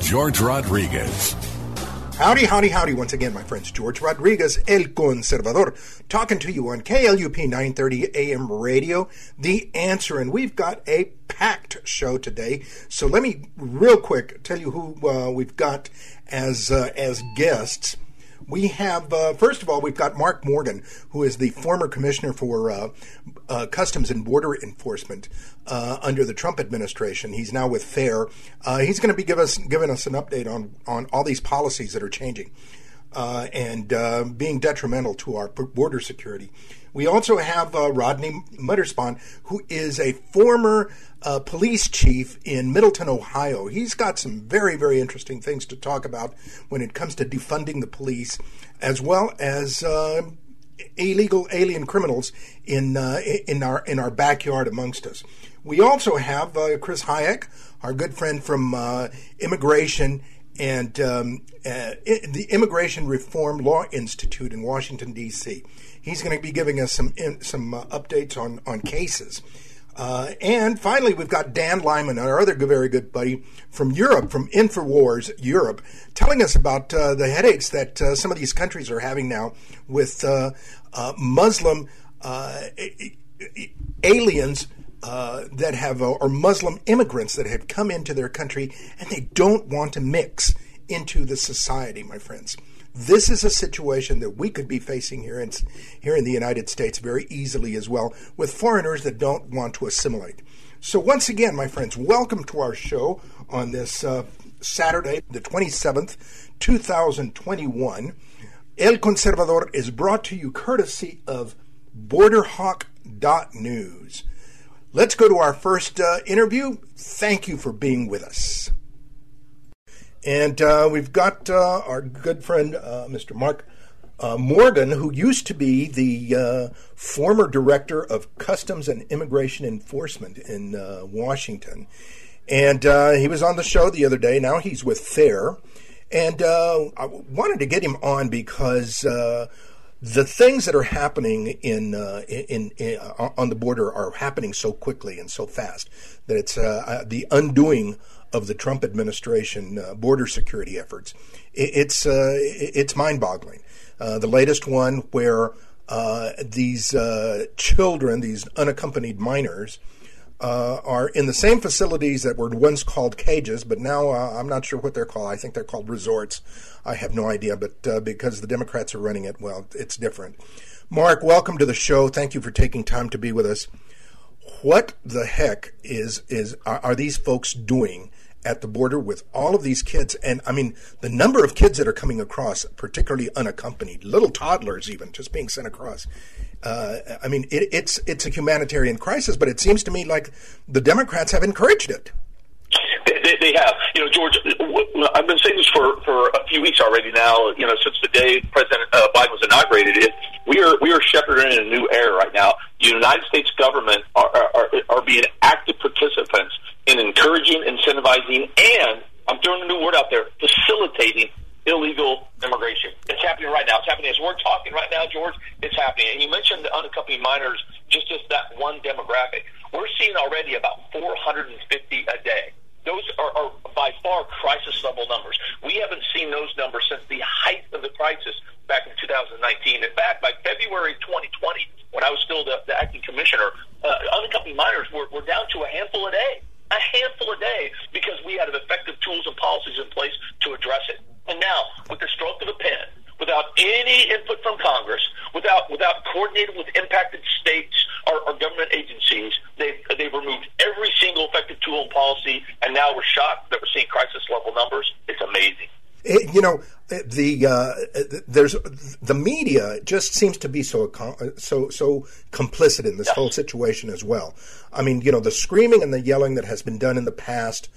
George Rodriguez. Howdy, howdy, howdy once again, my friends. George Rodriguez, El Conservador, talking to you on KLUP 930 AM radio, The Answer. And we've got a packed show today. So let me real quick tell you who uh, we've got as, uh, as guests. We have, uh, first of all, we've got Mark Morgan, who is the former commissioner for uh, uh, Customs and Border Enforcement uh, under the Trump administration. He's now with FAIR. Uh, he's going to be give us, giving us an update on, on all these policies that are changing uh, and being detrimental to our border security. We also have Rodney Muterspaw, who is a former uh, police chief in Middletown, Ohio. He's got some very, very interesting things to talk about when it comes to defunding the police, as well as uh, illegal alien criminals in uh, in our in our backyard amongst us. We also have uh, Chris Hajec, our good friend from uh, immigration and um, uh, the Immigration Reform Law Institute in Washington D.C. He's going to be giving us some some updates on on cases. Uh, and finally, we've got Dan Lyman, our other very good buddy from Europe, from Infowars Europe, telling us about uh, the headaches that uh, some of these countries are having now with uh, uh, Muslim uh, that have, or Muslim immigrants that have come into their country and they don't want to mix into the society, my friends. This is a situation that we could be facing here in, here in the United States very easily as well, with foreigners that don't want to assimilate. So, once again, my friends, welcome to our show on this uh, Saturday, the 27th, 2021. El Conservador is brought to you courtesy of BorderHawk.news. Let's go to our first uh, interview. Thank you for being with us. And uh, we've got uh, our good friend, uh, Mr. Mark uh, Morgan, who used to be the uh, former director of Customs and Immigration Enforcement in Washington. And he was on the show the other day. Now he's with FAIR. And I wanted to get him on because the things that are happening in, uh, in, in uh, on the border are happening so quickly and so fast that it's uh, the undoing of the Trump administration uh, border security efforts. It, it's uh, it's mind-boggling. Uh, the latest one where uh, these uh, children, these unaccompanied minors, uh, are in the same facilities that were once called cages, but now I'm not sure what they're called. I think they're called resorts. I have no idea, but because the Democrats are running it, well, it's different. Mark, welcome to the show. Thank you for taking time to be with us what the heck is is are, are, these folks doing at the border with all of these kids. And I mean, the number of kids that are coming across, particularly unaccompanied, little toddlers even, just being sent across. Uh, I mean, it, it's it's a humanitarian crisis, but it seems to me like the Democrats have encouraged it. They, they, they have. You know, George, I've been saying this for, for a few weeks already now, you know, since the day President uh, Biden was inaugurated. It, we are we are shepherding in a new era right now. The United States government are, are, are being active participants in encouraging, incentivizing, and I'm throwing a new word out there, facilitating illegal immigration. It's happening right now. It's happening as we're talking right now, George. It's happening. And you mentioned the unaccompanied minors, just as that one demographic. We're seeing already about 450 a day. Those are, are by far crisis level numbers. We haven't seen those numbers since the height of the crisis back in 2019. In fact, by February 2020, when I was still the, the acting commissioner, uh, unaccompanied minors were, were down to a handful a day a handful a day because we had effective tools and policies in place to address it. And now, with the stroke of a pen, without any input from Congress, without without coordinating with impacted states or, or government agencies, they've they've removed every single effective tool and policy, and now we're shocked that we're seeing crisis level numbers. It's amazing. It, you know, the uh, there's the media just seems to be so so so complicit in this yes. whole situation as well. I mean, you know, the screaming and the yelling that has been done in the past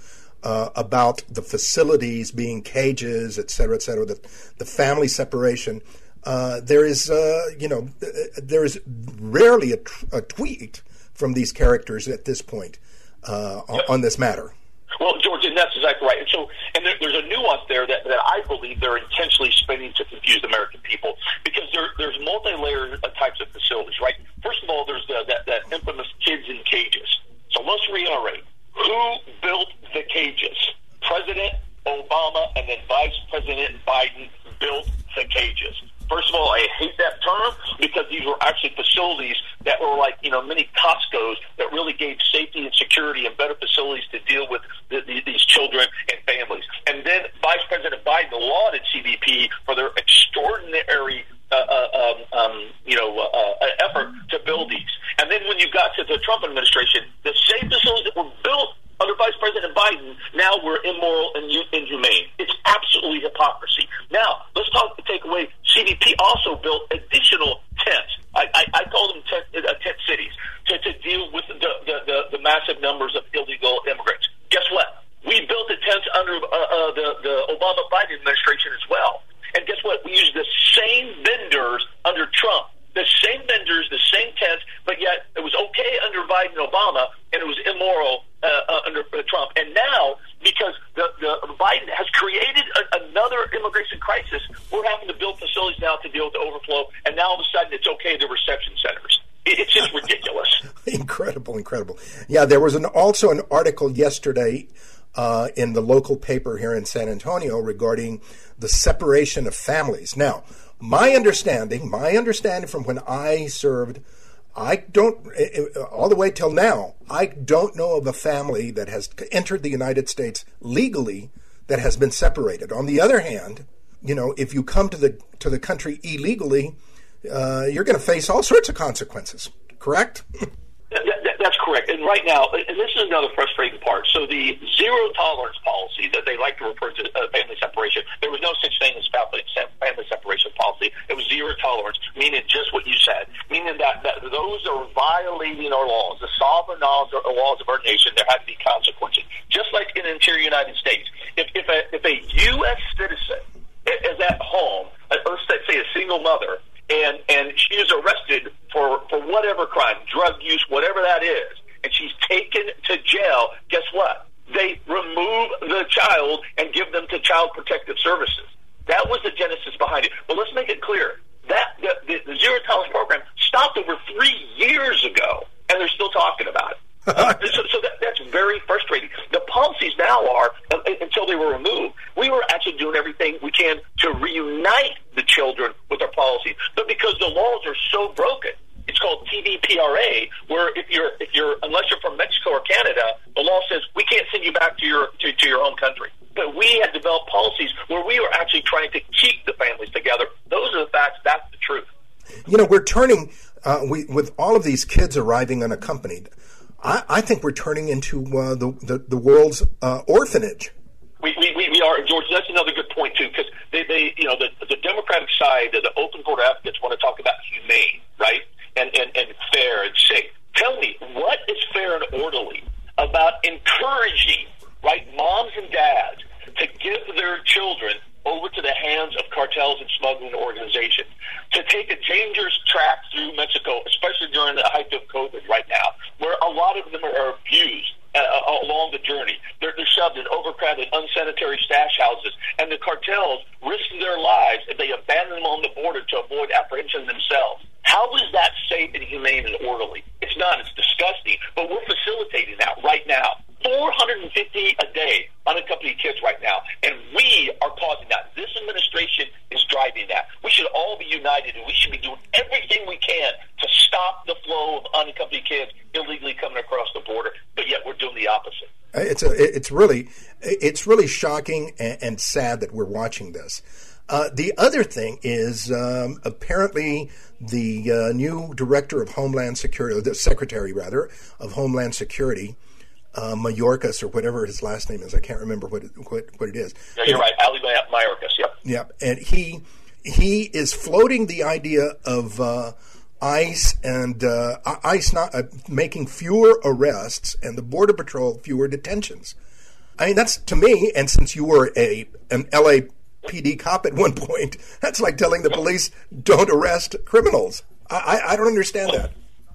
uh, about the facilities being cages, et cetera, et cetera, the, the family separation. Uh, there is, uh, you know, there is rarely a, a, tweet from these characters at this point uh, on this matter. Well, George, and that's exactly right. And so, and there, there's a nuance there that, that I believe they're intentionally spinning to confuse American people because there, there's multi-layered types of facilities, right? First of all, there's the, that, that infamous kids in cages. So let's reiterate: who built the cages? President Obama and then Vice President Biden built the cages. First of all, I hate that term because these were actually facilities that were like, you know, mini Costco's that really gave safety and security and better facilities to deal with the, the, these children and families. And then Vice President Biden lauded CBP for their extraordinary uh, uh, um, um, you know, uh, uh, effort to build these. And then when you got to the Trump administration, the same facilities that were built under Vice President Biden now were immoral and inhumane. It's absolutely hypocrisy. Now, let's talk take away. CBP also built additional tents. I, I, I call them tent, uh, tent cities to, to deal with the, the, the, the massive numbers of illegal immigrants. Guess what? We built the tents under uh, uh, the, the Obama Biden administration as well. And guess what? We used the same vendors under Trump the same vendors, the same tents, but yet it was okay under Biden and Obama, and it was immoral uh, uh, under uh, Trump. And now, because the, the Biden has created a, another immigration crisis, we're having to build facilities now to deal with the overflow, and now all of a sudden it's okay to reception centers. It's just ridiculous. incredible, incredible. Yeah, there was an also an article yesterday uh, in the local paper here in San Antonio regarding the separation of families. Now, my understanding, my understanding from when I served, I don't, eh, eh, all the way till now, I don't know of a family that has entered the United States legally that has been separated. On the other hand, you know, if you come to the to the country illegally, uh, you're going to face all sorts of consequences. Correct? That's correct. And right now, and this is another frustrating part. So the zero tolerance policy that they like to refer to uh, family separation, there was no such thing as family, family separation policy. It was zero tolerance, meaning just what you said, meaning that, that those are violating our laws, the sovereign laws, laws of our nation. There had to be consequences, just like in the interior United States. If, if a if a U.S. citizen is at home, uh, let's say a single mother and and she is arrested for for whatever crime, drug use, whatever that is, and she's taken to jail. Guess what? They remove the child and give them to Child Protective Services. That was the genesis behind it. But let's make it clear that the, the, the zero tolerance program stopped over three years ago, and they're still talking about it. Uh, so, so that, that's very frustrating. The policies now are, uh, until they were removed, we were actually doing everything we can to reunite the children with our policies. But because the laws are so broken, it's called TVPRA, where if you're if you're unless you're from Mexico or Canada, the law says we can't send you back to your to, to your home country. But we had developed policies where we were actually trying to keep the families together. Those are the facts. That's the truth. You know, we're turning uh, we, with all of these kids arriving unaccompanied. I, I think we're turning into uh, the, the, the world's uh, orphanage. We, we, we are, George. That's another good point too, because they, they, you know, the, the Democratic side, the open court advocates want to talk about humane, right, and, and and fair and safe. Tell me, what is fair and orderly about encouraging, right, moms and dads to give their children over to the hands of cartels and smuggling organizations to take a dangerous track through Mexico, especially during the height of COVID right now, where a lot of them are abused uh, along the journey. They're, they're shoved in overcrowded, unsanitary stash houses, and the cartels risk their lives if they abandon them on the border to avoid apprehension themselves. How is that safe and humane and orderly? It's not. It's disgusting. But we're facilitating that right now. 450 a day unaccompanied kids right now, and we are causing that. This administration is driving that. We should all be united, and we should be doing everything we can to stop the flow of unaccompanied kids illegally coming across the border. But yet, we're doing the opposite. It's a, it's really, it's really shocking and, and sad that we're watching this. Uh, the other thing is um, apparently the uh, new director of Homeland Security, the secretary rather of Homeland Security, uh, Mayorkas or whatever his last name is. I can't remember what it, what, what it is. Yeah, you're right, Ali Mayorkas. Yep. Yep, and he he is floating the idea of uh, ICE and uh, ICE not uh, making fewer arrests and the Border Patrol fewer detentions. I mean, that's to me, and since you were a an LAPD cop at one point, that's like telling the police don't arrest criminals. I, I, I don't understand that.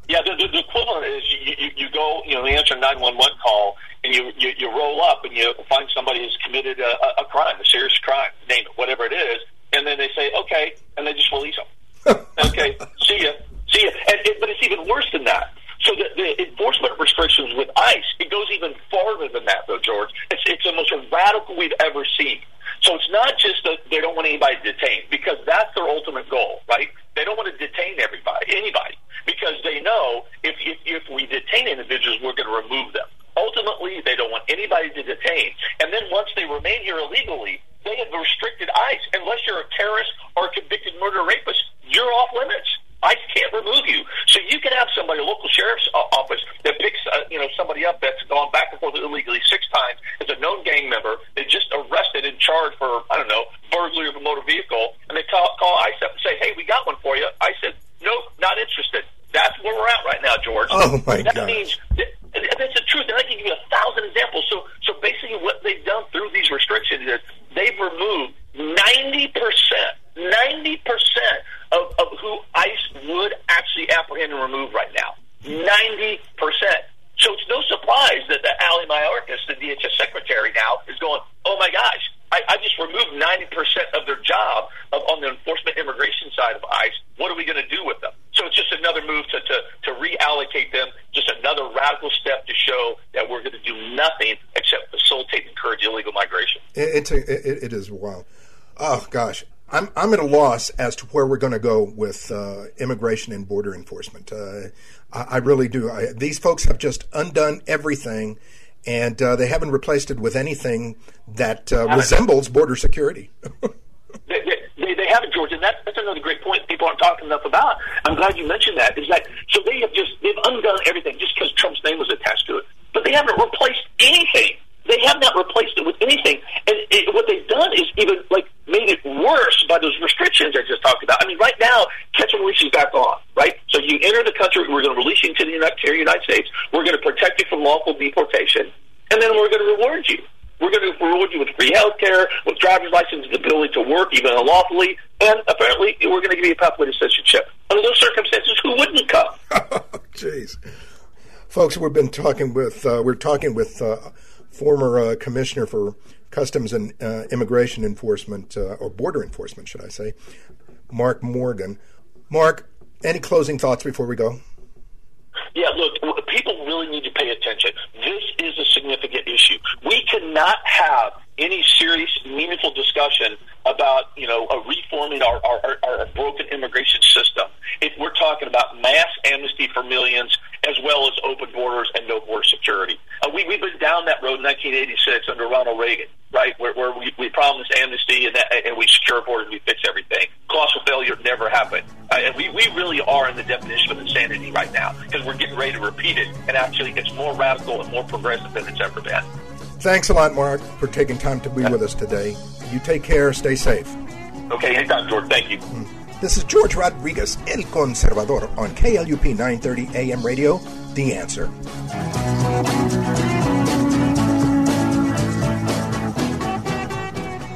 Yeah, the, the, the equivalent is you, you, you go, you know, you answer a 911 call and you, you, you roll up and you find somebody who's committed a, a crime, a serious crime, name it, whatever it is, and then they say, okay, and they just release them. okay, see ya, see ya. And, it, but it's even worse than that. So the, the enforcement restrictions with ICE, it goes even farther than that, though, George. It's, it's the most radical we've ever seen. So it's not just that they don't want anybody detained, because that's their ultimate goal, right? They don't want to detain everybody, anybody, because they know if, if, if we detain individuals, we're going to remove them. Ultimately, they don't want anybody to detain. And then once they remain here illegally, they have restricted ICE. Unless you're a terrorist or a convicted murder rapist, you're off limits. ICE can't remove you. So you can have somebody, a local sheriff's office, that picks uh, you know somebody up that's gone back and forth illegally six times, is a known gang member, they just arrested and charged for I don't know burglary of a motor vehicle, and they call, call ICE up and say, hey, we got one for you. I said, nope, not interested. That's where we're at right now, George. Oh my that God. means that, that's the truth, and I can give you a thousand examples. So, so basically, what they've done through these restrictions is they've removed ninety percent, ninety percent of, of who ICE would actually apprehend and remove right now. Ninety percent. So it's no surprise that the Ali Mayorkas, the DHS secretary now, is going, "Oh my gosh, I, I just removed ninety percent of their job of, on the enforcement immigration side of ICE. What are we going to do with them?" So it's just another move to, to, to reallocate them, just another radical step to show that we're going to do nothing except facilitate and encourage illegal migration. It, it's a, it, it is wild. Oh gosh, I'm I'm at a loss as to where we're going to go with uh, immigration and border enforcement. Uh, I, I really do. I, these folks have just undone everything, and uh, they haven't replaced it with anything that uh, resembles border security. they, they, they haven't, George, and that's, that's another great point people aren't talking enough about. I'm glad you mentioned that. Is that so? They have just they've undone everything just because Trump's name was attached to it, but they haven't replaced anything. They have not replaced it with anything, and it, what they've done is even like made it worse by those restrictions I just talked about. I mean, right now, catch and release is back on, right? So you enter the country, we're going to release you to the United, States. We're going to protect you from lawful deportation, and then we're going to reward you. We're going to reward you with free health care, with driver's license, the ability to work even unlawfully, and apparently we're going to give you a pathway to citizenship. Under those circumstances, who wouldn't come? Jeez, folks, we've been talking with uh, we're talking with uh, former uh, commissioner for Customs and uh, Immigration Enforcement uh, or Border Enforcement, should I say, Mark Morgan. Mark, any closing thoughts before we go? Yeah, look, people really need to pay attention. This is a significant issue. We cannot have any serious, meaningful discussion about, you know, reforming our, our, our broken immigration system if we're talking about mass amnesty for millions as well as open borders and no border security. We, we've been down that road in 1986 under Ronald Reagan, right, where, where we, we promised amnesty and, that, and we secure borders, we fix everything. Colossal failure never happened. Uh, and we, we really are in the definition of insanity right now because we're getting ready to repeat it. And actually, it's more radical and more progressive than it's ever been. Thanks a lot, Mark, for taking time to be with us today. You take care. Stay safe. Okay, anytime, George. Thank you. This is George Rodriguez, El Conservador, on KLUP 930 AM radio, The Answer.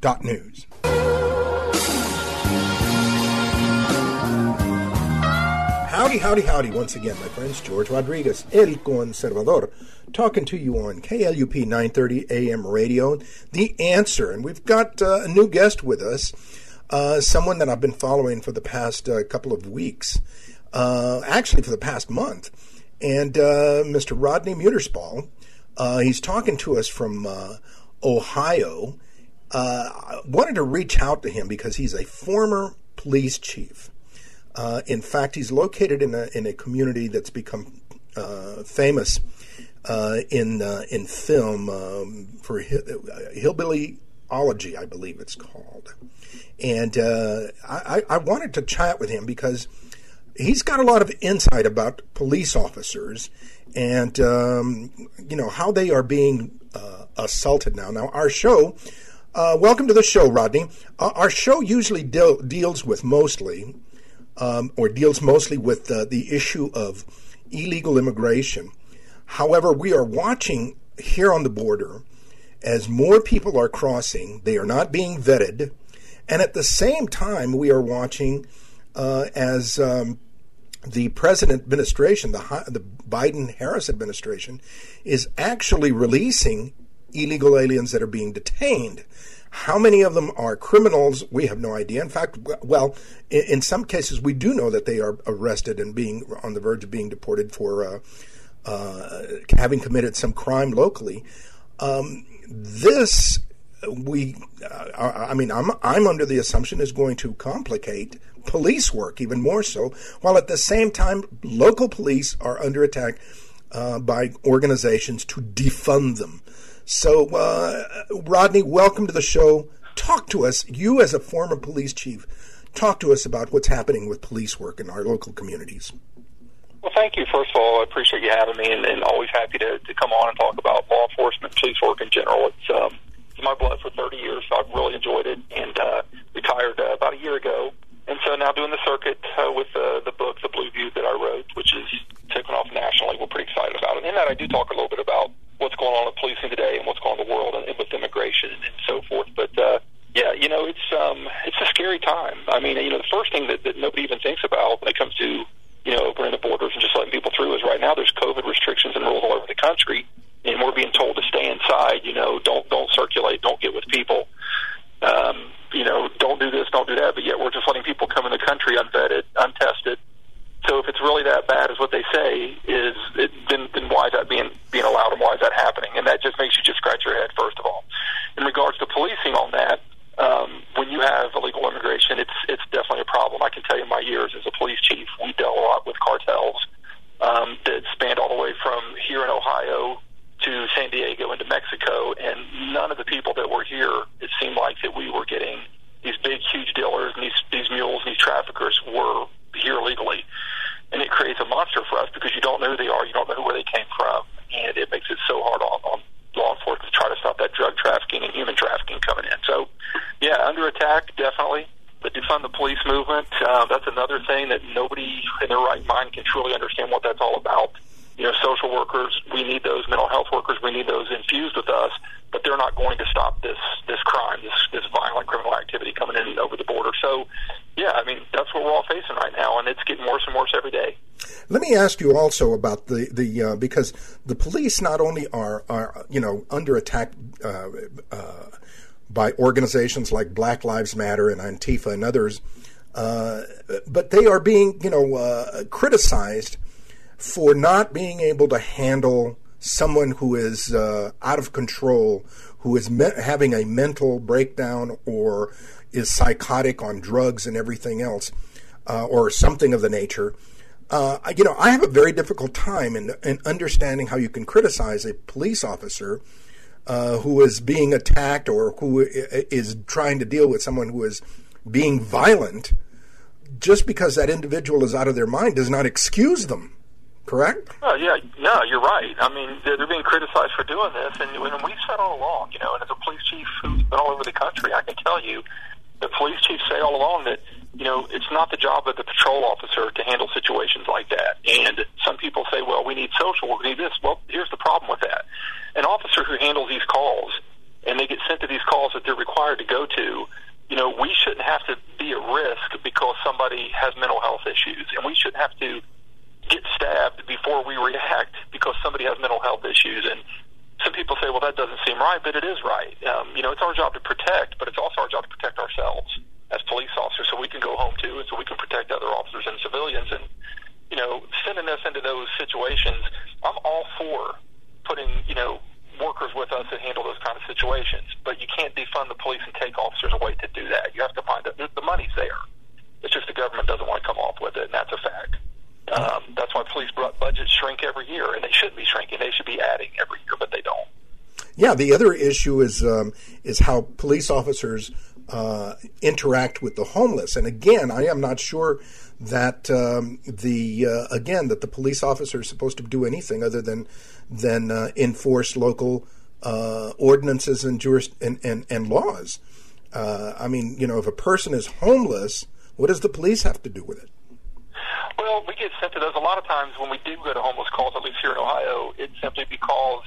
borderhawk.news. Howdy, howdy, howdy, once again, my friends. George Rodriguez, El Conservador, talking to you on KLUP 930 AM radio, The Answer. And we've got uh, a new guest with us, uh, someone that I've been following for the past uh, couple of weeks, uh, actually for the past month. And uh, Mr. Rodney Muterspaw, uh, he's talking to us from Ohio. I wanted to reach out to him because he's a former police chief. Uh, in fact, he's located in a in a community that's become uh, famous uh, in uh, in film um, for Hillbillyology, I believe it's called. And uh, I, I wanted to chat with him because he's got a lot of insight about police officers and um, you know how they are being uh, assaulted now. Now, our show. Uh, welcome to the show, Rodney. Uh, our show usually deal, deals with mostly, um, or deals mostly with uh, the issue of illegal immigration. However, we are watching here on the border as more people are crossing. They are not being vetted, and at the same time, we are watching uh, as um, the president administration, the, the Biden Harris administration, is actually releasing illegal aliens that are being detained. How many of them are criminals? We have no idea. In fact, well, in, some cases, we do know that they are arrested and being on the verge of being deported for uh, uh, having committed some crime locally. Um, this we, uh, I mean, I'm I'm under the assumption is going to complicate police work even more so, while at the same time, local police are under attack uh, by organizations to defund them. So, uh, Rodney, welcome to the show. Talk to us. You, as a former police chief, talk to us about what's happening with police work in our local communities. Well, thank you. First of all, I appreciate you having me, and, and always happy to, to come on and talk about law enforcement, police work in general. It's um, it's my blood for 30 years, so I've really enjoyed it, and uh, retired uh, about a year ago and so now doing the circuit uh, with uh, the book, The Blue View, that I wrote, which is taken off nationally. We're pretty excited about it. In that, I do talk a little bit about what's going on with policing today and what's going on in the world and, and with immigration and, and so forth. But uh, yeah, you know, it's um, it's a scary time. I mean, you know, the first thing that, that nobody even thinks about when it comes to you know opening the borders and just letting people through is right now there's COVID restrictions and rules all over the country, and we're being told to stay inside. You know, don't don't circulate, don't get with people. Um, you know, don't do this, don't do that, but yet we're just letting people come in the country unvetted, untested. So if it's really that bad as what they say, is it, then then why is that being being allowed and why is that happening? And that just makes you just scratch your head first of all. In regards to policing on that, um, when you have illegal immigration, it's it's definitely a problem. I can tell you, my years as a police chief, we dealt a lot with cartels um, that spanned all the way from here in Ohio to San Diego into Mexico, and none of the people that were here, it seemed like that we were getting these big, huge dealers and these these mules these traffickers were here legally, and it creates a monster for us because you don't know who they are, you don't know where they came from, and it makes it so hard on, on law enforcement to try to stop that drug trafficking and human trafficking coming in. So, yeah, under attack, definitely. The defund the police movement, uh, that's another thing that nobody in their right mind can truly understand what that's all about you know, social workers, we need those mental health workers, we need those infused with us, but they're not going to stop this this crime, this this violent criminal activity coming in over the border. So, yeah, I mean, that's what we're all facing right now, and it's getting worse and worse every day. Let me ask you also about the the uh, because the police not only are are you know under attack. Uh, uh, by organizations like Black Lives Matter and Antifa and others, uh, but they are being, you know, uh, criticized for not being able to handle someone who is uh, out of control, who is me- having a mental breakdown or is psychotic on drugs and everything else, uh, or something of the nature. Uh, you know, I have a very difficult time in, in understanding how you can criticize a police officer uh, who is being attacked or who is trying to deal with someone who is being violent just because that individual is out of their mind does not excuse them correct? Oh, yeah, no, you're right. I mean, they're, they're being criticized for doing this, and, and we've said all along, you know, and as a police chief who's been all over the country, I can tell you, the police chiefs say all along that, you know, it's not the job of the patrol officer to handle situations like that. And some people say, well, we need social we need this. Well, here's the problem with that. An officer who handles these calls, and they get sent to these calls that they're required to go to, you know, we shouldn't have to be at risk because somebody has mental health issues, and we shouldn't have to get stabbed before we react because somebody has mental health issues. And some people say, well, that doesn't seem right, but it is right. Um, you know, it's our job to protect, but it's also our job to protect ourselves as police so we can protect other officers and civilians. And, you know, sending us into those situations, I'm all for putting, you know, workers with us that handle those kind of situations. But you can't defund the police and take officers away to do that. You have to find that the money's there. It's just the government doesn't want to come off with it, and that's a fact. Um, that's why police budgets shrink every year, and they shouldn't be shrinking. They should be adding. Every year, but they don't. Yeah, the other issue is um, is how police officers uh, interact with the homeless. And again, I am not sure that um, the uh, again that the police officer is supposed to do anything other than than uh, enforce local uh, ordinances and, juris- and, and, and laws. Uh, I mean, you know, if a person is homeless, what does the police have to do with it? Well, we get sent to those a lot of times when we do go to homeless calls, at least here in Ohio. It's simply because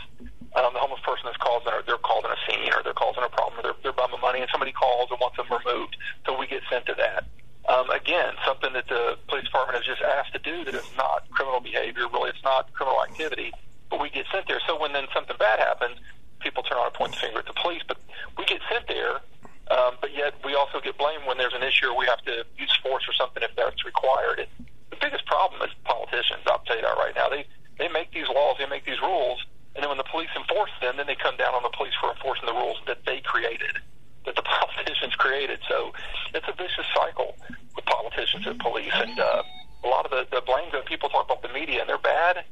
um, the homeless person is called and they're called in a scene or they're called in a problem or they're, they're bumming money and somebody calls and wants them removed. So we get sent to that. Um, again, something that the police department has just asked to do that is not criminal behavior. Really, it's not criminal activity, but we get sent there. So when then something bad happens, people turn on and point the finger at the police. But we get sent there, um, but yet we also get blamed when there's an issue or we have to use force or something if that's required. And the biggest problem is politicians. I'll tell you that right now. They they make these laws, they make these rules, and then when the police enforce them, then they come down on the police for enforcing the rules that they created, that the politicians created. So it's a vicious cycle with politicians and police. And uh, a lot of the, the blame that people talk about the media, and they're bad,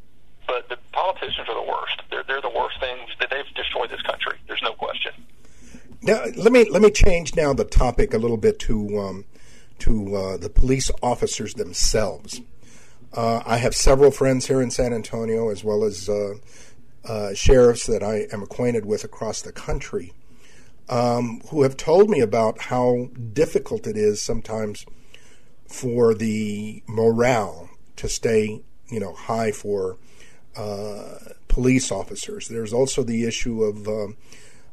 but the politicians are the worst. They're, they're the worst things that they've destroyed this country. There's no question. Now, let me let me change now the topic a little bit to um, to uh, the police officers themselves. Uh, I have several friends here in San Antonio, as well as uh, uh sheriffs that I am acquainted with across the country, um, who have told me about how difficult it is sometimes for the morale to stay, you know, high for uh, police officers. There's also the issue of um,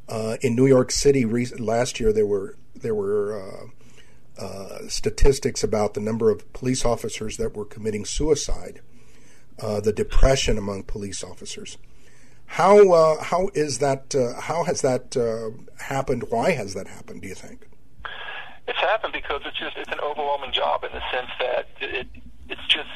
uh, in New York City re- last year there were there were uh, uh, statistics about the number of police officers that were committing suicide, uh, the depression among police officers. How uh, how is that? how has that happened? Why has that happened? Do you think? It's happened because it's just it's an overwhelming job in the sense that it it's just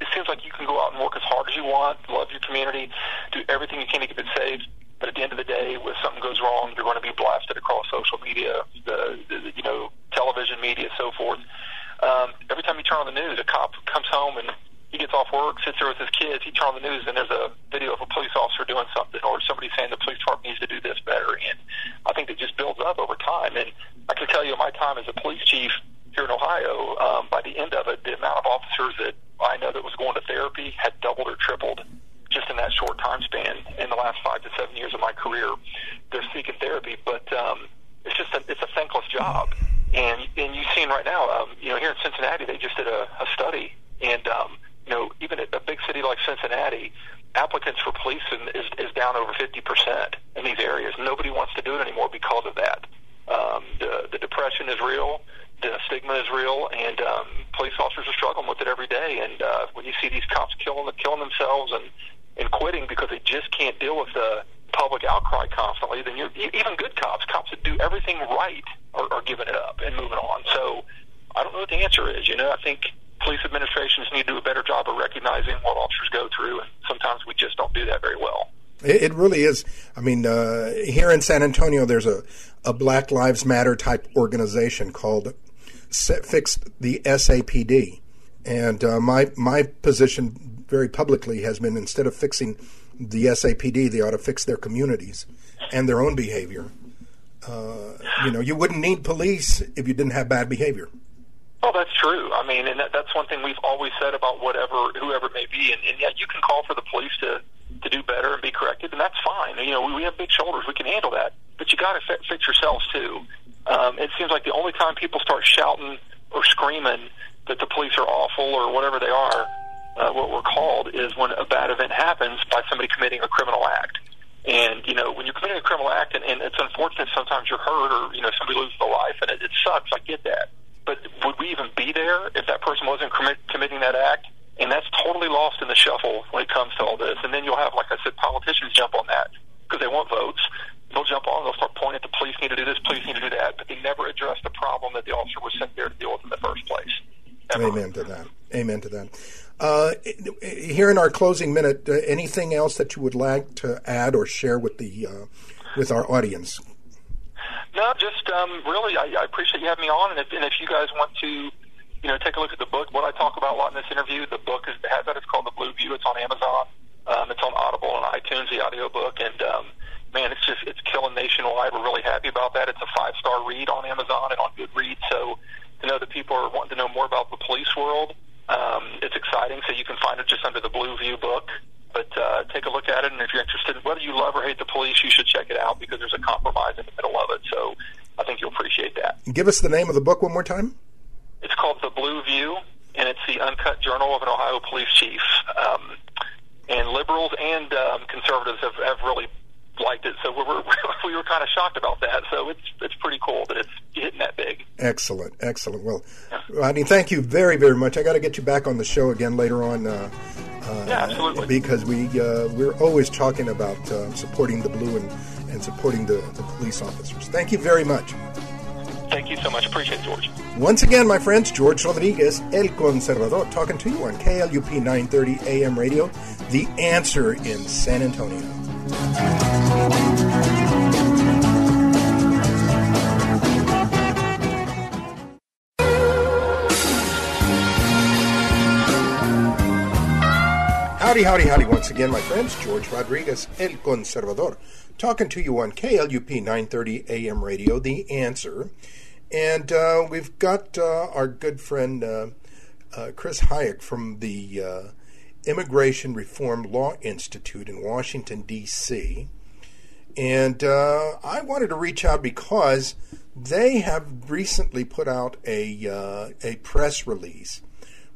it seems like you can go out and work as hard as you want, love your community, do everything you can to keep it safe. But at the end of the day, when something goes wrong, you're going to be blasted across social media, the, the you know, television media, so forth. Um, every time you turn on the news, a cop comes home and he gets off work, sits there with his kids. He turns on the news, and there's a video of a police officer doing something, or somebody saying the police department needs to do this better. And I think it just builds up over time. And I can tell you, my time as a police chief here in Ohio, um, by the end of it, the amount of officers that I know that was going to therapy had doubled or tripled just in that short time span in the last five to seven years of my career. They're seeking therapy, but um, it's just a, it's a thankless job. And and you've seen right now, um, you know, here in Cincinnati, they just did a, a study, and um, you know, even at a big city like Cincinnati, applicants for police is, is down over 50% in these areas. Nobody wants to do it anymore because of that. Um, the, the depression is real the stigma is real, and um, police officers are struggling with it every day. And uh, when you see these cops killing killing themselves and and quitting because they just can't deal with the public outcry constantly, then you're even good cops, cops that do everything right, are, are giving it up and moving on. So I don't know what the answer is. You know, I think police administrations need to do a better job of recognizing what officers go through, and sometimes we just don't do that very well. It, really is. I mean, uh, here in San Antonio, there's a, a Black Lives Matter type organization called fixed the SAPD, and uh, my my position very publicly has been instead of fixing the SAPD, they ought to fix their communities and their own behavior. Uh, you know, you wouldn't need police if you didn't have bad behavior. Oh, that's true. I mean, and that, that's one thing we've always said about whatever, whoever it may be. And, and yeah, you can call for the police to to do better and be corrected, and that's fine. You know, we, we have big shoulders; we can handle that. But you got to fi- fix yourselves too. Um, it seems like the only time people start shouting or screaming that the police are awful or whatever they are, uh, what we're called, is when a bad event happens by somebody committing a criminal act. And, you know, when you're committing a criminal act, and, and it's unfortunate sometimes you're hurt or, you know, somebody loses their life, and it, it sucks. I get that. But would we even be there if that person wasn't commit, committing that act? And that's totally lost in the shuffle when it comes to all this. And then you'll have, like I said, politicians jump on that because they want votes they'll jump on, they'll start pointing at the police need to do this, police need to do that, but they never address the problem that the officer was sent there to deal with in the first place. Ever. Amen to that. Amen to that. Uh, here in our closing minute, uh, anything else that you would like to add or share with the uh, with our audience? No, just um, really, I, I appreciate you having me on, and if, and if you guys want to, you know, take a look at the book. What I talk about a lot in this interview, the book is, has that. It's called The Blue View. It's on Amazon. Um, it's on Audible and iTunes, the audio book, and um, man, it's just it's killing nationwide. We're really happy about that. It's a five star read on Amazon and on Goodreads. So to know that people are wanting to know more about the police world, um, it's exciting. So you can find it just under the Blue View book. But uh, take a look at it, and if you're interested, whether you love or hate the police, you should check it out because there's a compromise in the middle of it. So I think you'll appreciate that. Give us the name of the book one more time. It's called The Blue View, and it's the uncut journal of an Ohio police chief. Um, and liberals and um, conservatives have, have really liked it. So we were we were kind of shocked about that. So it's it's pretty cool that it's hitting that big. Excellent, excellent. Well, yeah. Rodney, thank you very very much. I got to get you back on the show again later on. Uh, uh, yeah, absolutely. Because we uh, we're always talking about uh, supporting the blue and, and supporting the, the police officers. Thank you very much. Thank you so much. Appreciate it, George. Once again, my friends, George Rodriguez, El Conservador, talking to you on KLUP 930 AM radio, The Answer in San Antonio. Howdy, howdy, howdy, once again, my friends. George Rodriguez, El Conservador, talking to you on KLUP 930 AM radio, The Answer. And uh, we've got uh, our good friend uh, uh Chris Hajec from the uh, Immigration Reform Law Institute in Washington, D.C. And uh, I wanted to reach out because they have recently put out a, a press release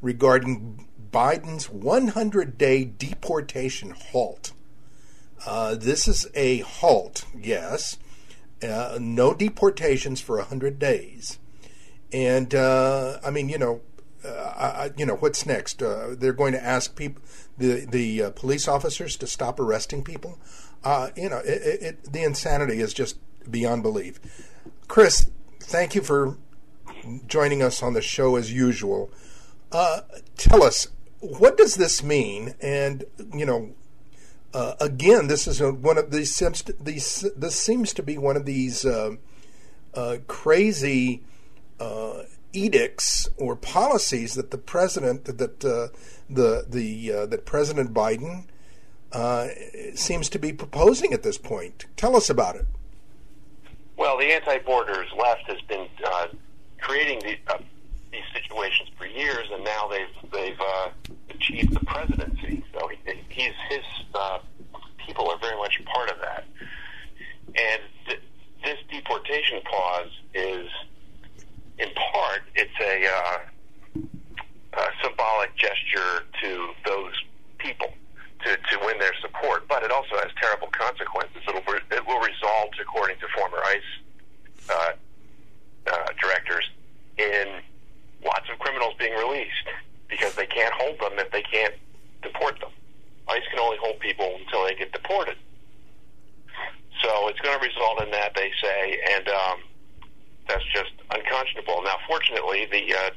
regarding Biden's 100 day deportation halt. this is a halt, yes uh, no deportations for 100 days. And, uh, I mean, you know, uh, I, you know, what's next? Uh, they're going to ask people, the, the uh, police officers to stop arresting people. Uh, you know, it, it, the insanity is just beyond belief. Chris, thank you for joining us on the show as usual. tell us, what does this mean? And, you know, uh, again, this is a, one of these, these. This seems to be one of these uh, uh, crazy uh, edicts or policies that the president that uh, the the uh, that President Biden seems to be proposing at this point. Tell us about it. Well, the anti-borders left has been creating the, these situations for years, and now they've they've achieved the presidency. So he, he's his uh, people are very much part of that. And th- this deportation clause is, in part, it's a, uh, a symbolic gesture to those people to, to win their support, but it also has terrible consequences. It'll, it will result, according to former ICE uh, uh, directors, in lots of criminals being released because they can't hold them if they can't deport them. ICE can only hold people until they get deported. So it's going to result in that, they say, and um, that's just unconscionable. Now, fortunately, the uh,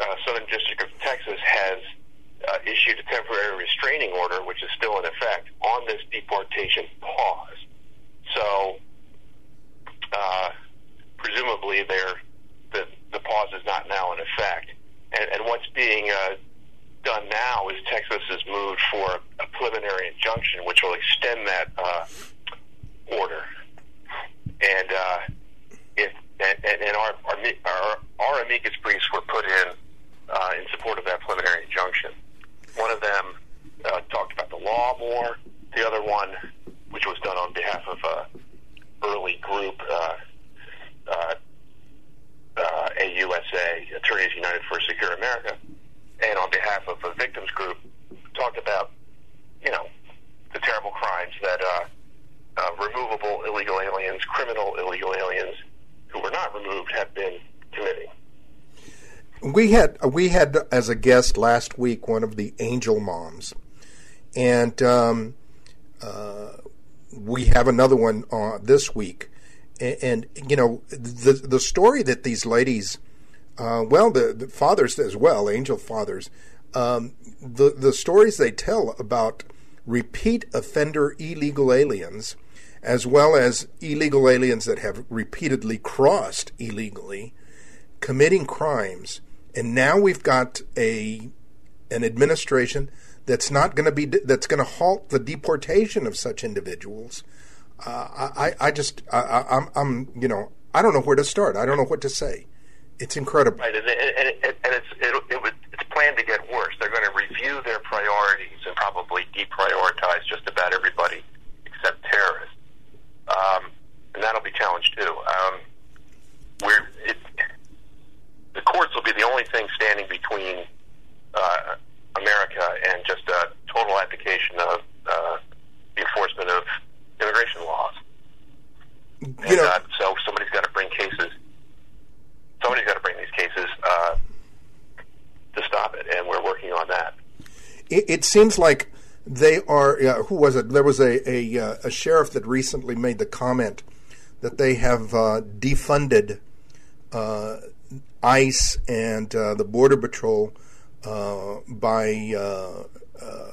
uh, Southern District of Texas has uh, issued a temporary restraining order, which is still in effect, on this deportation pause. So, uh, presumably, the, the pause is not now in effect. And, and what's being uh, done now is Texas has moved for a, preliminary injunction, which will extend that uh, order. And uh, if and, and our, our our amicus briefs were put in uh, in support of that preliminary injunction. One of them uh, talked about the law more. The other one, which was done on behalf of a early group, uh, uh, uh, AUSA, Attorneys United for a Secure America, and on behalf of the victims group, talked about, you know, the terrible crimes that uh, uh, removable illegal aliens, criminal illegal aliens who were not removed have been committing. We had we had as a guest last week one of the angel moms, and um, uh, we have another one uh, this week. And, and, you know the the story that these ladies uh, well, the, the, fathers as well, angel fathers, um, the the stories they tell about repeat offender illegal aliens, as well as illegal aliens that have repeatedly crossed illegally, committing crimes, and now we've got a an administration that's not going to be that's going to halt the deportation of such individuals. Uh, I, I just, I, I'm, I'm, you know, I don't know where to start. I don't know what to say. It's incredible. Right, and, and, and, it's it, it would, it's planned to get worse. They're going to review their priorities and probably deprioritize just about everybody except terrorists, um, and that'll be challenged too. Um, we're it, the courts will be the only thing standing between uh, America and just a total application of uh, the enforcement of immigration laws. You And, know, uh, so somebody's got to bring cases. Somebody's got to bring these cases uh, to stop it, and we're working on that. it, it seems like they are. Uh, who was it? There was a a, uh, a sheriff that recently made the comment that they have uh, defunded uh, ICE and uh, the Border Patrol uh, by uh, uh,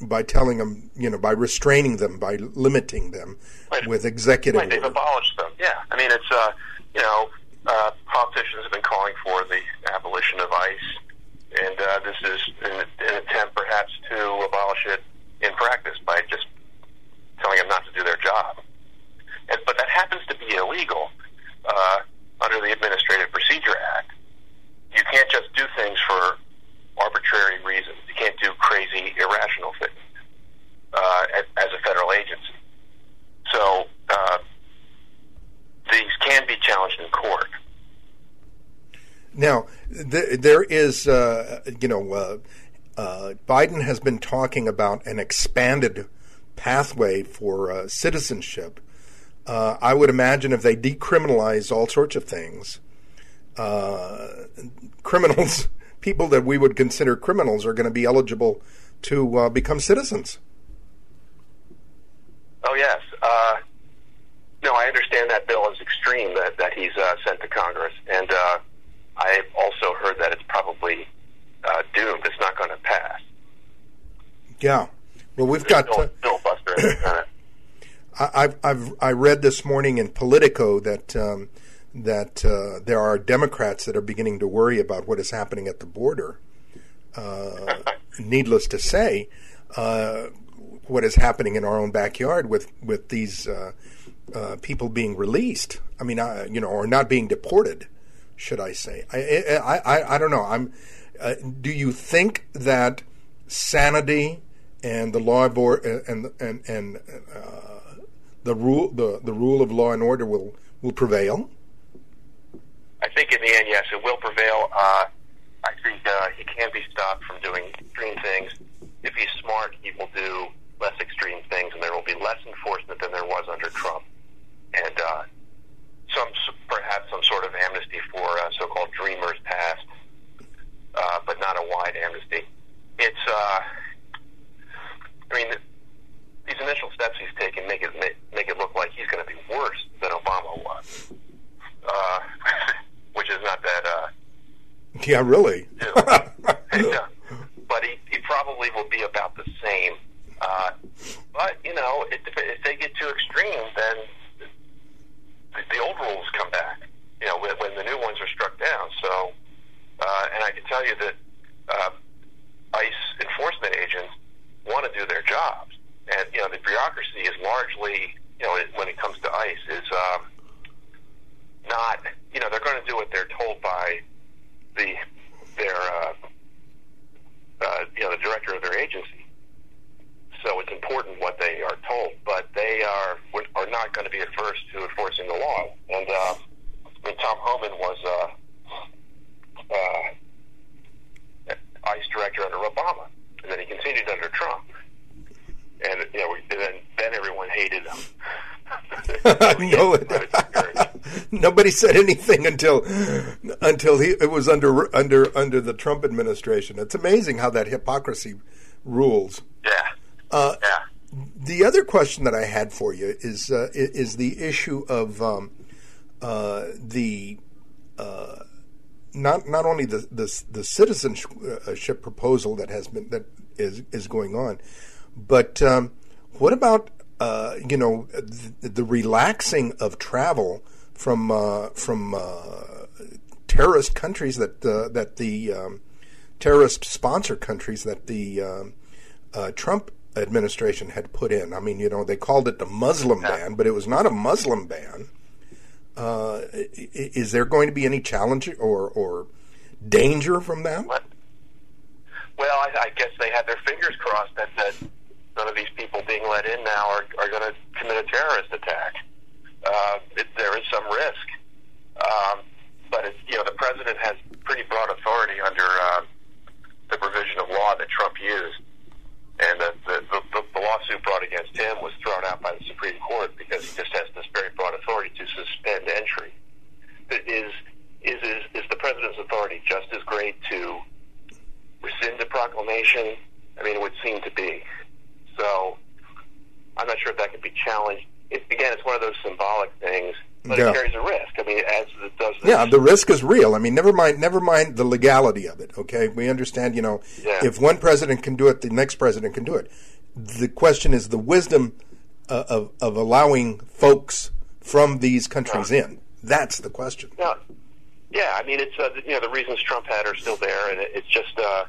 by telling them, you know, by restraining them, by limiting them Right. with executive Right, they've abolished them. Yeah, I mean it's uh, you know uh, politicians have been calling for the abolition of ICE, and uh, this is an, an attempt perhaps to abolish it in practice by just telling them not to do their job. And, but that happens to be illegal uh, under the Administrative Procedure Act. You can't just do things for arbitrary reasons. You can't do crazy, irrational things uh, as, a federal agency. So uh, these can be challenged in court. Now, th- there is, uh, you know, uh, uh, Biden has been talking about an expanded pathway for uh, citizenship. Uh, I would imagine if they decriminalize all sorts of things, uh, criminals, people that we would consider criminals, are going to be eligible to uh, become citizens. Oh yes. Uh, no, I understand that bill is extreme that that he's uh, sent to Congress, and uh, I've also heard that it's probably uh, doomed. It's not going to pass. Yeah. Well, we've got. Bill, Uh, filibuster in the Senate. I- I've I read this morning in Politico that um, that uh, there are Democrats that are beginning to worry about what is happening at the border. Uh, needless to say, uh, what is happening in our own backyard with with these uh, uh, people being released. I mean, you know, or not being deported, should I say? I I I, I don't know. I'm. Uh, do you think that sanity and the law or, and and and uh, the rule the, the rule of law and order will will prevail? I think in the end, yes, it will prevail. Uh, I think uh, he can be stopped from doing extreme things. If he's smart, he will do less extreme things, and there will be less enforcement than there was under Trump. And uh, some perhaps some sort of amnesty for uh, so-called dreamers passed, uh, but not a wide amnesty. It's, uh, I mean, these initial steps he's taken make it make, make it look like he's going to be worse than Obama was, uh, which is not that. Uh, Yeah, really. yeah. But he, he probably will be about the same. Uh, but, you know, if, if they get too extreme, then the, the old rules come back, you know, when, when the new ones are struck down. So, uh, and I can tell you that uh, ICE enforcement agents want to do their jobs. And, you know, the bureaucracy is largely, you know, when it comes to ICE, is um, not, you know, they're going to do what they're told by the their uh, uh, you know the director of their agency. So it's important what they are told, but they are are not going to be adverse to enforcing the law. And uh, I mean, Tom Homan was uh, uh, ICE director under Obama, and then he continued under Trump. And you know, and then then everyone hated him. no, nobody said anything until until he it was under under under the Trump administration. It's amazing how that hypocrisy rules. Yeah. Uh, yeah. The other question that I had for you is uh, is the issue of um, uh, the uh, not not only the, the the citizenship proposal that has been that is is going on, but um, what about uh, you know the, the, relaxing of travel from uh, from uh, terrorist countries that uh, that the um, terrorist sponsor countries that the um, uh, Trump administration had put in. I mean, you know, they called it the Muslim ban, but it was not a Muslim ban. Uh, is there going to be any challenge or or danger from that? What? Well, I, I guess they had their fingers crossed that, that of these people being let in now are, are going to commit a terrorist attack. Uh, it, there is some risk, um, but you know the president has pretty broad authority under uh, the provision of law that Trump used, and the, the, the, the lawsuit brought against him was thrown out by the Supreme Court because he just has this very broad authority to suspend entry. Is is is, is the president's authority just as great to rescind a proclamation? I mean, it would seem to be. So I'm not sure if that could be challenged. It, again, it's one of those symbolic things, but Yeah. it carries a risk. I mean, as it does. This. Yeah, the risk is real. I mean, never mind, never mind the legality of it. Okay, we understand. You know, Yeah. if one president can do it, the next president can do it. The question is the wisdom uh, of of allowing folks from these countries in. That's the question. Yeah, yeah. I mean, it's uh, you know the reasons Trump had are still there, and it, it's just uh,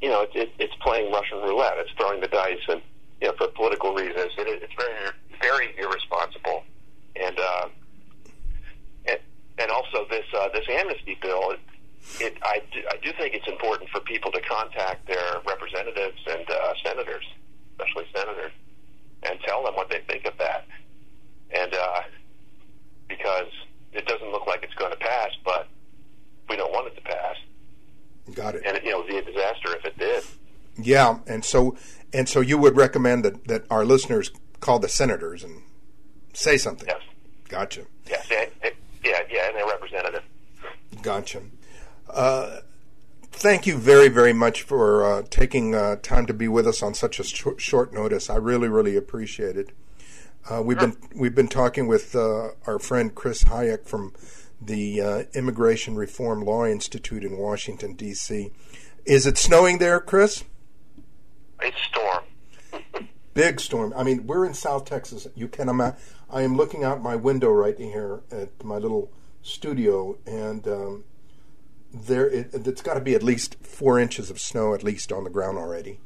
you know it, it, it's playing Russian roulette. It's throwing the dice, and you know for political reasons, it, it's very very irresponsible, and uh, and, and also this uh, this amnesty bill. It, it I do, I do think it's important for people to contact their representatives and uh, senators, especially senators, and tell them what they think of that, and. Uh, because it doesn't look like it's going to pass, but we don't want it to pass. Got it. And it, you know, it would be a disaster if it did. Yeah, and so and so you would recommend that that our listeners call the senators and say something. Yes. Gotcha. Yes. Yeah. it- Yeah. Yeah. And their representative. Gotcha. Uh, thank you very, very much for uh, taking uh, time to be with us on such a sh- short notice. I really, really appreciate it. Uh, we've been we've been talking with uh, our friend Chris Hajec from the uh, Immigration Reform Law Institute in Washington D.C. Is it snowing there, Chris? It's storm. Big storm. I mean, we're in South Texas. You can imagine. I am looking out my window right here at my little studio, and um, there it, it's got to be at least four inches of snow at least on the ground already.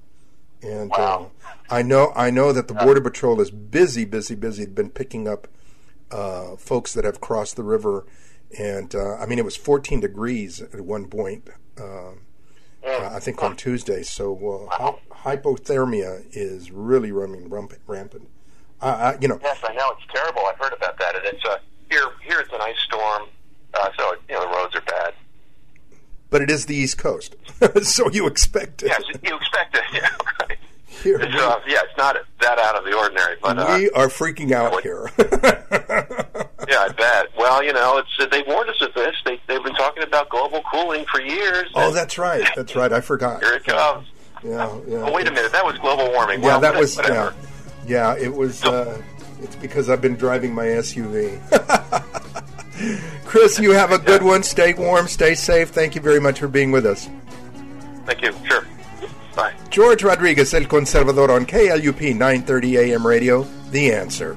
And Wow. uh, I know I know that the border patrol is busy, busy, busy. Been picking up uh, folks that have crossed the river, and uh, I mean it was 14 degrees at one point. Um, uh, I think on Tuesday. So uh, hy- hypothermia is really running rampant. rampant. I, I, you know, Yes, I know. It's terrible. I've heard about that. And it's uh, here. Here it's an ice storm. Uh, so you know the roads are bad. but it is the East Coast, so you expect it. Yes, you expect it. Yeah. Right. Here It's, uh, yeah, it's not that out of the ordinary, but uh, we are freaking out what- here. yeah, I bet. Well, you know, it's they warned us of this. They they've been talking about global cooling for years. oh, that's right. That's right. I forgot. here it comes. Yeah, yeah. Oh, wait a minute. That was global warming. Yeah, well, that was whatever. yeah, yeah. It was. Uh, it's because I've been driving my SUV. Chris, you have a good one. Stay warm. Stay safe. Thank you very much for being with us. Thank you. Sure. Bye. George Rodriguez, El Conservador on KLUP 930 AM radio. The answer.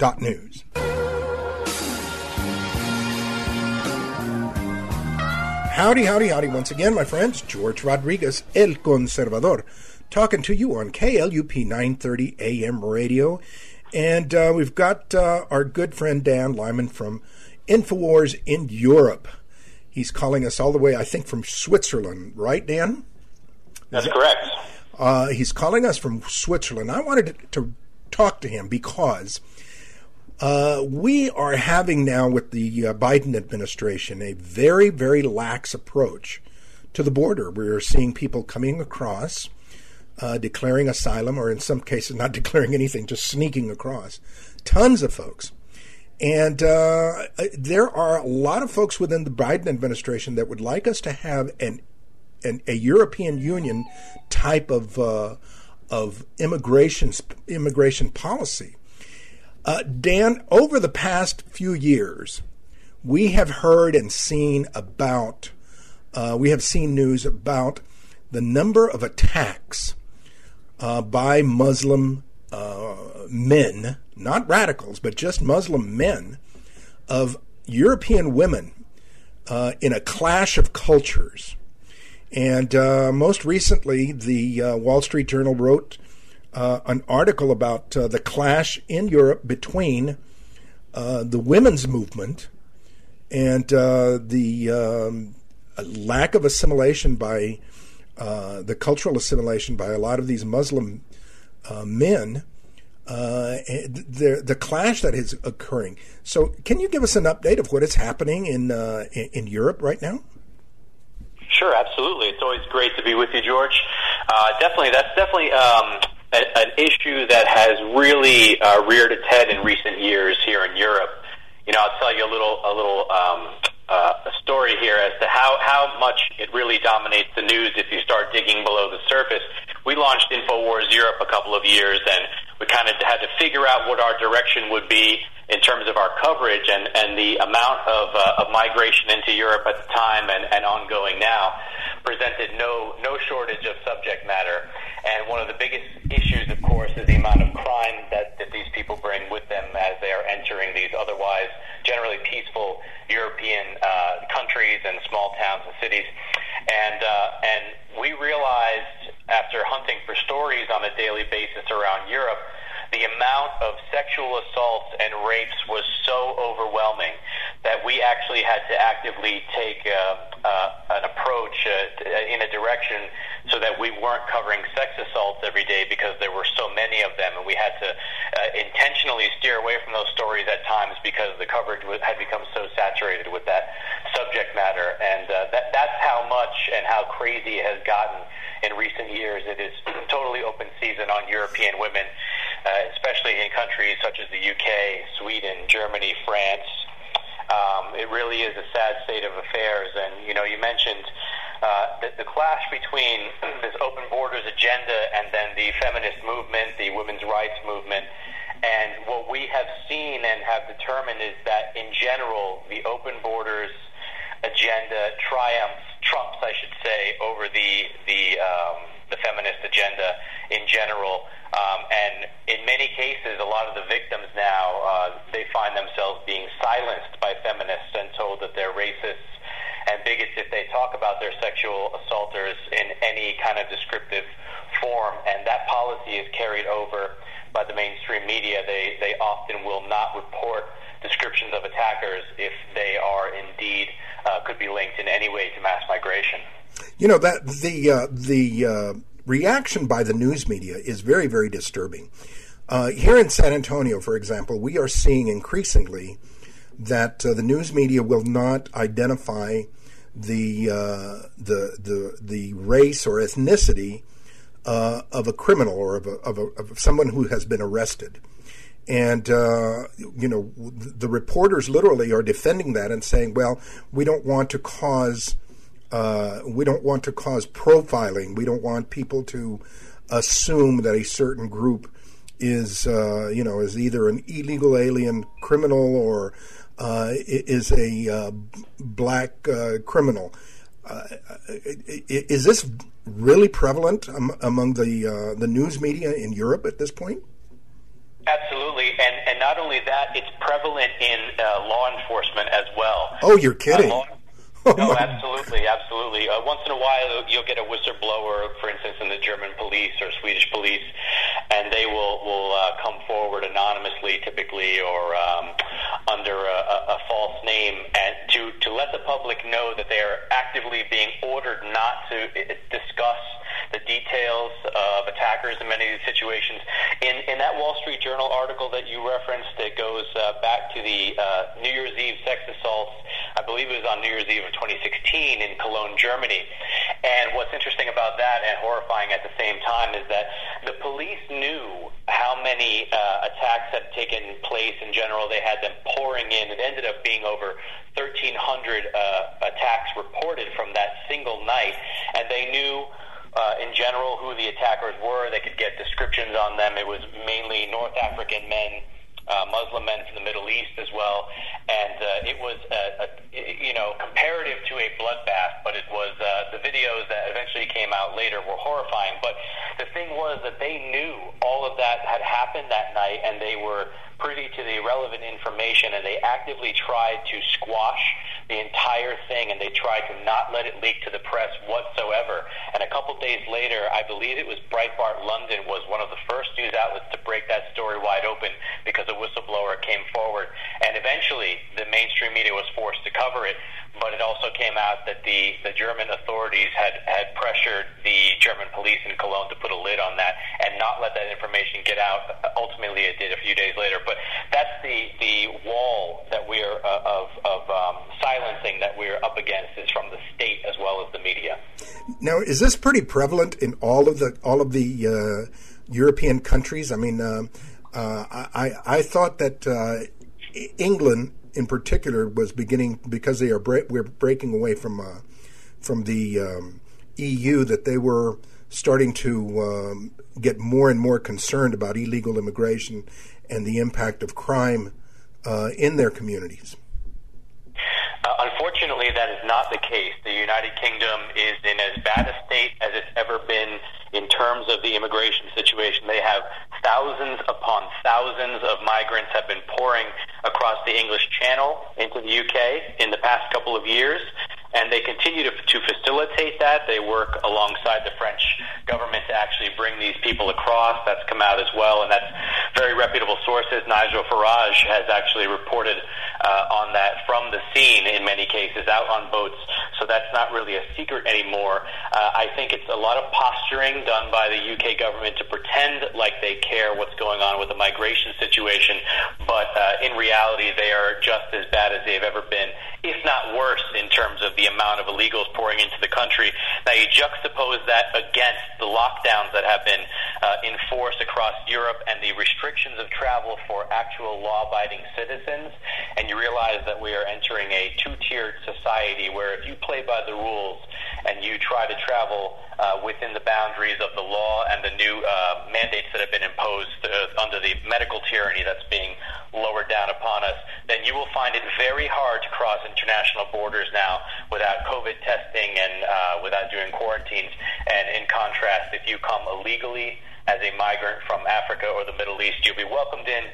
borderhawk.news. Howdy, howdy, howdy once again, my friends. George Rodriguez, El Conservador, talking to you on KLUP 930 AM radio. And uh, we've got uh, our good friend Dan Lyman from InfoWars in Europe. He's calling us all the way, I think, from Switzerland, right, Dan? That's correct. Uh, he's calling us from Switzerland. I wanted to, to talk to him because uh, we are having now with the uh, Biden administration a very, very lax approach to the border. We are seeing people coming across, uh, declaring asylum, or in some cases, not declaring anything, just sneaking across. Tons of folks. And uh, there are a lot of folks within the Biden administration that would like us to have an, an a European Union type of uh, of immigration immigration policy. Uh, Dan, over the past few years, we have heard and seen about uh, we have seen news about the number of attacks uh, by Muslim uh, men, not radicals, but just Muslim men, of European women uh, in a clash of cultures. And uh, most recently, the Wall Street Journal wrote uh, an article about uh, the clash in Europe between the women's movement and the um, lack of assimilation by the cultural assimilation by a lot of these Muslim uh, men, uh, the the clash that is occurring. So, can you give us an update of what is happening in uh, in, Europe right now? Sure, absolutely. It's always great to be with you, George. Uh, definitely, that's definitely um, a, an issue that has really uh, reared its head in recent years here in Europe. You know, I'll tell you a little a little um, uh, a story here as to how how much it really dominates the news if you start digging below the surface we launched InfoWars Europe a couple of years, and we kind of had to figure out what our direction would be in terms of our coverage and, and the amount of, uh, of migration into Europe at the time and, and ongoing now presented no, no shortage of subject matter. And one of the biggest issues, of course, is the amount of crime that, that these people bring with them as they are entering these otherwise generally peaceful European uh, countries and small towns and cities. And, uh, and we realized after hunting for stories on a daily basis around Europe, the amount of sexual assaults and rapes was so overwhelming that we actually had to actively take uh, uh, an approach uh, in a direction so that we weren't covering sex assaults every day because there were so many of them, and we had to uh, intentionally steer away from those stories at times because the coverage had become so saturated with that subject matter, and uh, that, that's how much and how crazy it has gotten in recent years. It is totally open season on European women, especially in countries such as the UK, Sweden, Germany, France. Um, it really is a sad state of affairs. And, you know, you mentioned uh, the, the clash between this open borders agenda and then the feminist movement, the women's rights movement. And what we have seen and have determined is that, in general, the open borders agenda triumphs, trumps, I should say, over the the um, the feminist agenda in general. Um, and in many cases, a lot of the victims now uh, they find themselves being silenced by feminists and told that they're racists and bigots if they talk about their sexual assaulters in any kind of descriptive form. And that policy is carried over by the mainstream media. They they often will not report descriptions of attackers if they are indeed uh, could be linked in any way to mass migration. You know that the uh, the uh, reaction by the news media is very very disturbing. Uh, here in San Antonio, for example, we are seeing increasingly that uh, the news media will not identify the uh, the the the race or ethnicity of a criminal or of, a, of, a, of someone who has been arrested. And, uh, you know, the reporters literally are defending that and saying, well, we don't want to cause. Uh, we don't want to cause profiling. We don't want people to assume that a certain group is, uh, you know, is either an illegal alien criminal or uh, is a uh, black uh, criminal. Uh, is this really prevalent among the the news media in Europe at this point? Absolutely, and and not only that, it's prevalent in uh, law enforcement as well. Oh, you're kidding. Law, no, absolutely, absolutely. Uh, once in a while, you'll get a whistleblower, for instance, in the German police or Swedish police, and they will will uh, come forward anonymously, typically, or um, under a, a, false name, and to to let the public know that they are actively being ordered not to uh, discuss the details of attackers in many of these situations. In in that Wall Street Journal article that you referenced, it goes uh, back to the uh, New Year's Eve sex assaults. I believe it was on New Year's Eve of 2016 in Cologne, Germany. And what's interesting about that and horrifying at the same time is that the police knew how many uh, attacks had taken place in general. They had them pouring in. It ended up being over 1,300 uh, attacks reported from that single night, and they knew. Uh, in general, who the attackers were. They could get descriptions on them. It was mainly North African men uh, Muslim men from the Middle East as well, and uh, it was a, a, you know comparative to a bloodbath, but it was uh, the videos that eventually came out later were horrifying. But the thing was that they knew all of that had happened that night, and they were privy to the relevant information, and they actively tried to squash the entire thing, and they tried to not let it leak to the press whatsoever. And a couple days later, I believe it was Breitbart London was one of the first news outlets to break that story wide open because a whistleblower came forward, eventually the mainstream media was forced to cover it. But it also came out that the, the German authorities had, had pressured the German police in Cologne to put a lid on that and not let that information get out. Ultimately, it did a few days later. But that's the, the wall that we're uh, of, of um, silencing that we're up against is from the state as well as the media. Now, is this pretty prevalent in all of the all of the uh, European countries? I mean, uh, uh I I thought that uh, England in particular was beginning because they are bre- we're breaking away from uh, from the um, EU that they were starting to um, get more and more concerned about illegal immigration and the impact of crime uh, in their communities. Uh, unfortunately, that is not the case. The United Kingdom is in as bad a state as it's ever been in terms of the immigration situation. They have thousands upon thousands of migrants have been pouring across the English Channel into the UK in the past couple of years and they continue to, to facilitate that. They work alongside the French government to actually bring these people across. That's come out as well, and that's very reputable sources. Nigel Farage has actually reported uh, on that from the scene in many cases, out on boats. So that's not really a secret anymore. Uh, I think it's a lot of posturing done by the UK government to pretend like they care what's going on with the migration situation, but uh, in reality, they are just as bad as they've ever been, if not worse, in terms of the amount of illegals pouring into the country. Now you juxtapose that against the lockdowns that have been uh, enforced across Europe and the restrictions of travel for actual law-abiding citizens, and you realize that we are entering a two-tiered society where if you play by the rules and you try to travel uh, within the boundaries of the law and the new uh, mandates that have been imposed uh, under the medical tyranny that's being lowered down upon us, then you will find it very hard to cross international borders now without COVID testing and uh, without doing quarantines. And in contrast, if you come illegally as a migrant from Africa or the Middle East, you'll be welcomed in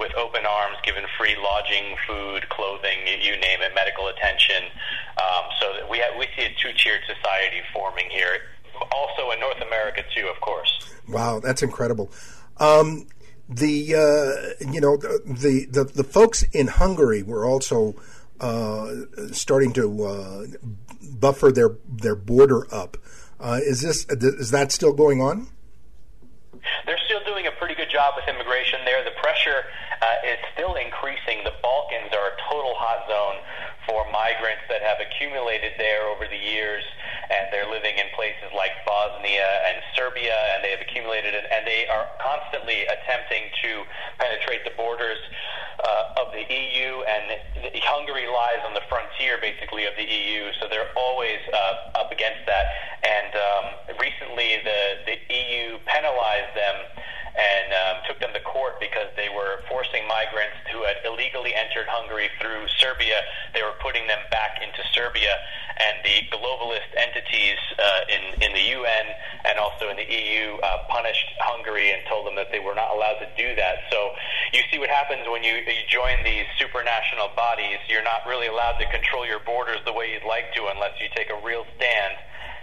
with open arms, given free lodging, food, clothing, you name it, medical attention. Um, so we have, we see a two-tiered society forming here, also in North America too, of course. Wow, that's incredible. Um, the uh, you know the, the the folks in Hungary were also uh, starting to uh, buffer their their border up. Uh, is this is that still going on? They're still doing a pretty good job with immigration there. The pressure uh, is still increasing. The Balkans are a total hot zone for migrants that have accumulated there over the years, and they're living in places like Bosnia and Serbia, and they have accumulated, and they are constantly attempting to penetrate the borders uh, of the EU, and Hungary lies on the frontier, basically, of the EU, so they're always uh, up against that. And um, recently, the the EU penalized them and um, took them to court because they were forcing migrants who had illegally entered Hungary through Serbia. They were putting them back into Serbia, and the globalist entities uh, in in the UN and also in the EU uh, punished Hungary and told them that they were not allowed to do that. So you see what happens when you, you join these supranational bodies. You're not really allowed to control your borders the way you'd like to unless you take a real stand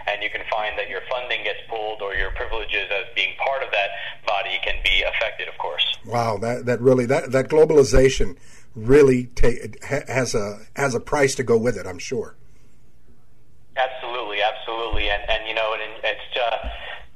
and you can find that your funding gets pulled or your privileges as being part of that body can be affected, of course. Wow, that, that really that, that globalization really ta- has a has a price to go with it. I'm sure. Absolutely, absolutely, and and you know, and it's uh,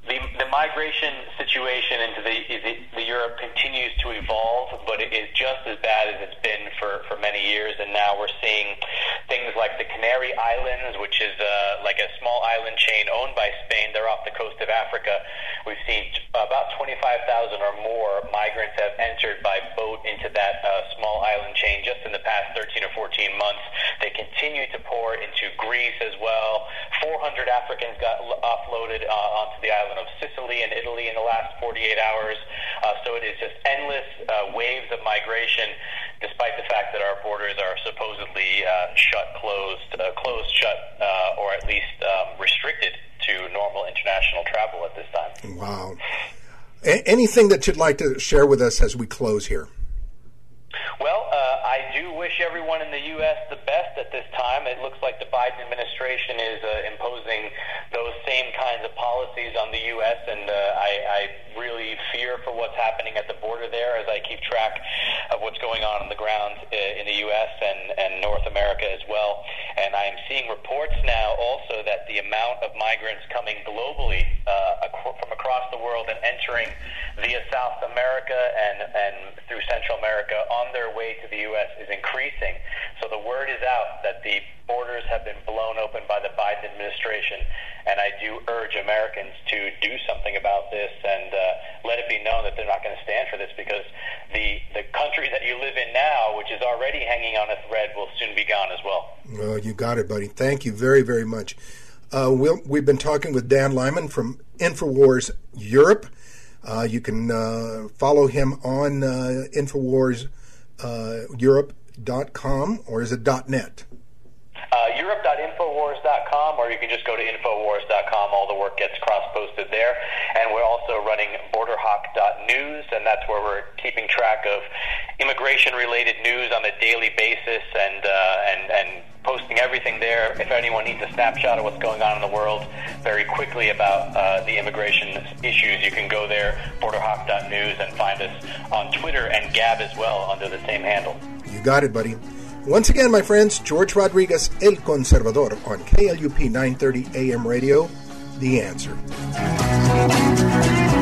the, the migration situation into the, the, the Europe continues to evolve, but it is just as bad as it's been for, for many years. And now we're seeing things like the Canary Islands, which is uh, like a small island chain owned by Spain. They're off the coast of Africa. We've seen about 25,000 or more migrants have entered by boat into that uh, small island chain just in the past 13 or 14 months. They continue to pour into Greece as well. 400 Africans got offloaded uh, onto the island of Sicily and Italy in the last 48 hours. Uh, so it is just endless uh, waves of migration, despite the fact that our borders are supposedly uh, shut, closed, uh, closed, shut, uh, or at least um, restricted to normal international travel at this time. Wow. A- anything that you'd like to share with us as we close here? Well, uh, I do wish everyone in the U.S. the best at this time. It looks like the Biden administration is uh, imposing those same kinds of policies on the U.S., and uh, I, I really fear for what's happening at the border there as I keep track of what's going on on the ground uh, in the U.S. and, and North America as well. And I am seeing reports now also that the amount of migrants coming globally uh, from across the world and entering via South America and, and through Central America on their way to the U.S. is increasing. So the word is out that the borders have been blown open by the Biden administration, and I do urge Americans to do something about this and uh, let it be known that they're not going to stand for this because the the country that you live in now, which is already hanging on a thread, will soon be gone as well. Oh, you got it, buddy. Thank you very, very much. Uh, we we have been talking with Dan Lyman from Infowars Europe. Uh, you can uh, follow him on uh, Infowars uh, Europe.com or is it .net? Uh, Europe.infowars.com, or you can just go to Infowars.com. All the work gets cross posted there. And we're also running BorderHawk.news, and that's where we're keeping track of immigration related news on a daily basis and, uh, and, and posting everything there. If anyone needs a snapshot of what's going on in the world very quickly about uh, the immigration issues, you can go there, borderhawk.news, and find us on Twitter and Gab as well under the same handle. You got it, buddy. Once again, my friends, George Rodriguez, El Conservador, on KLUP 930 AM radio, The Answer.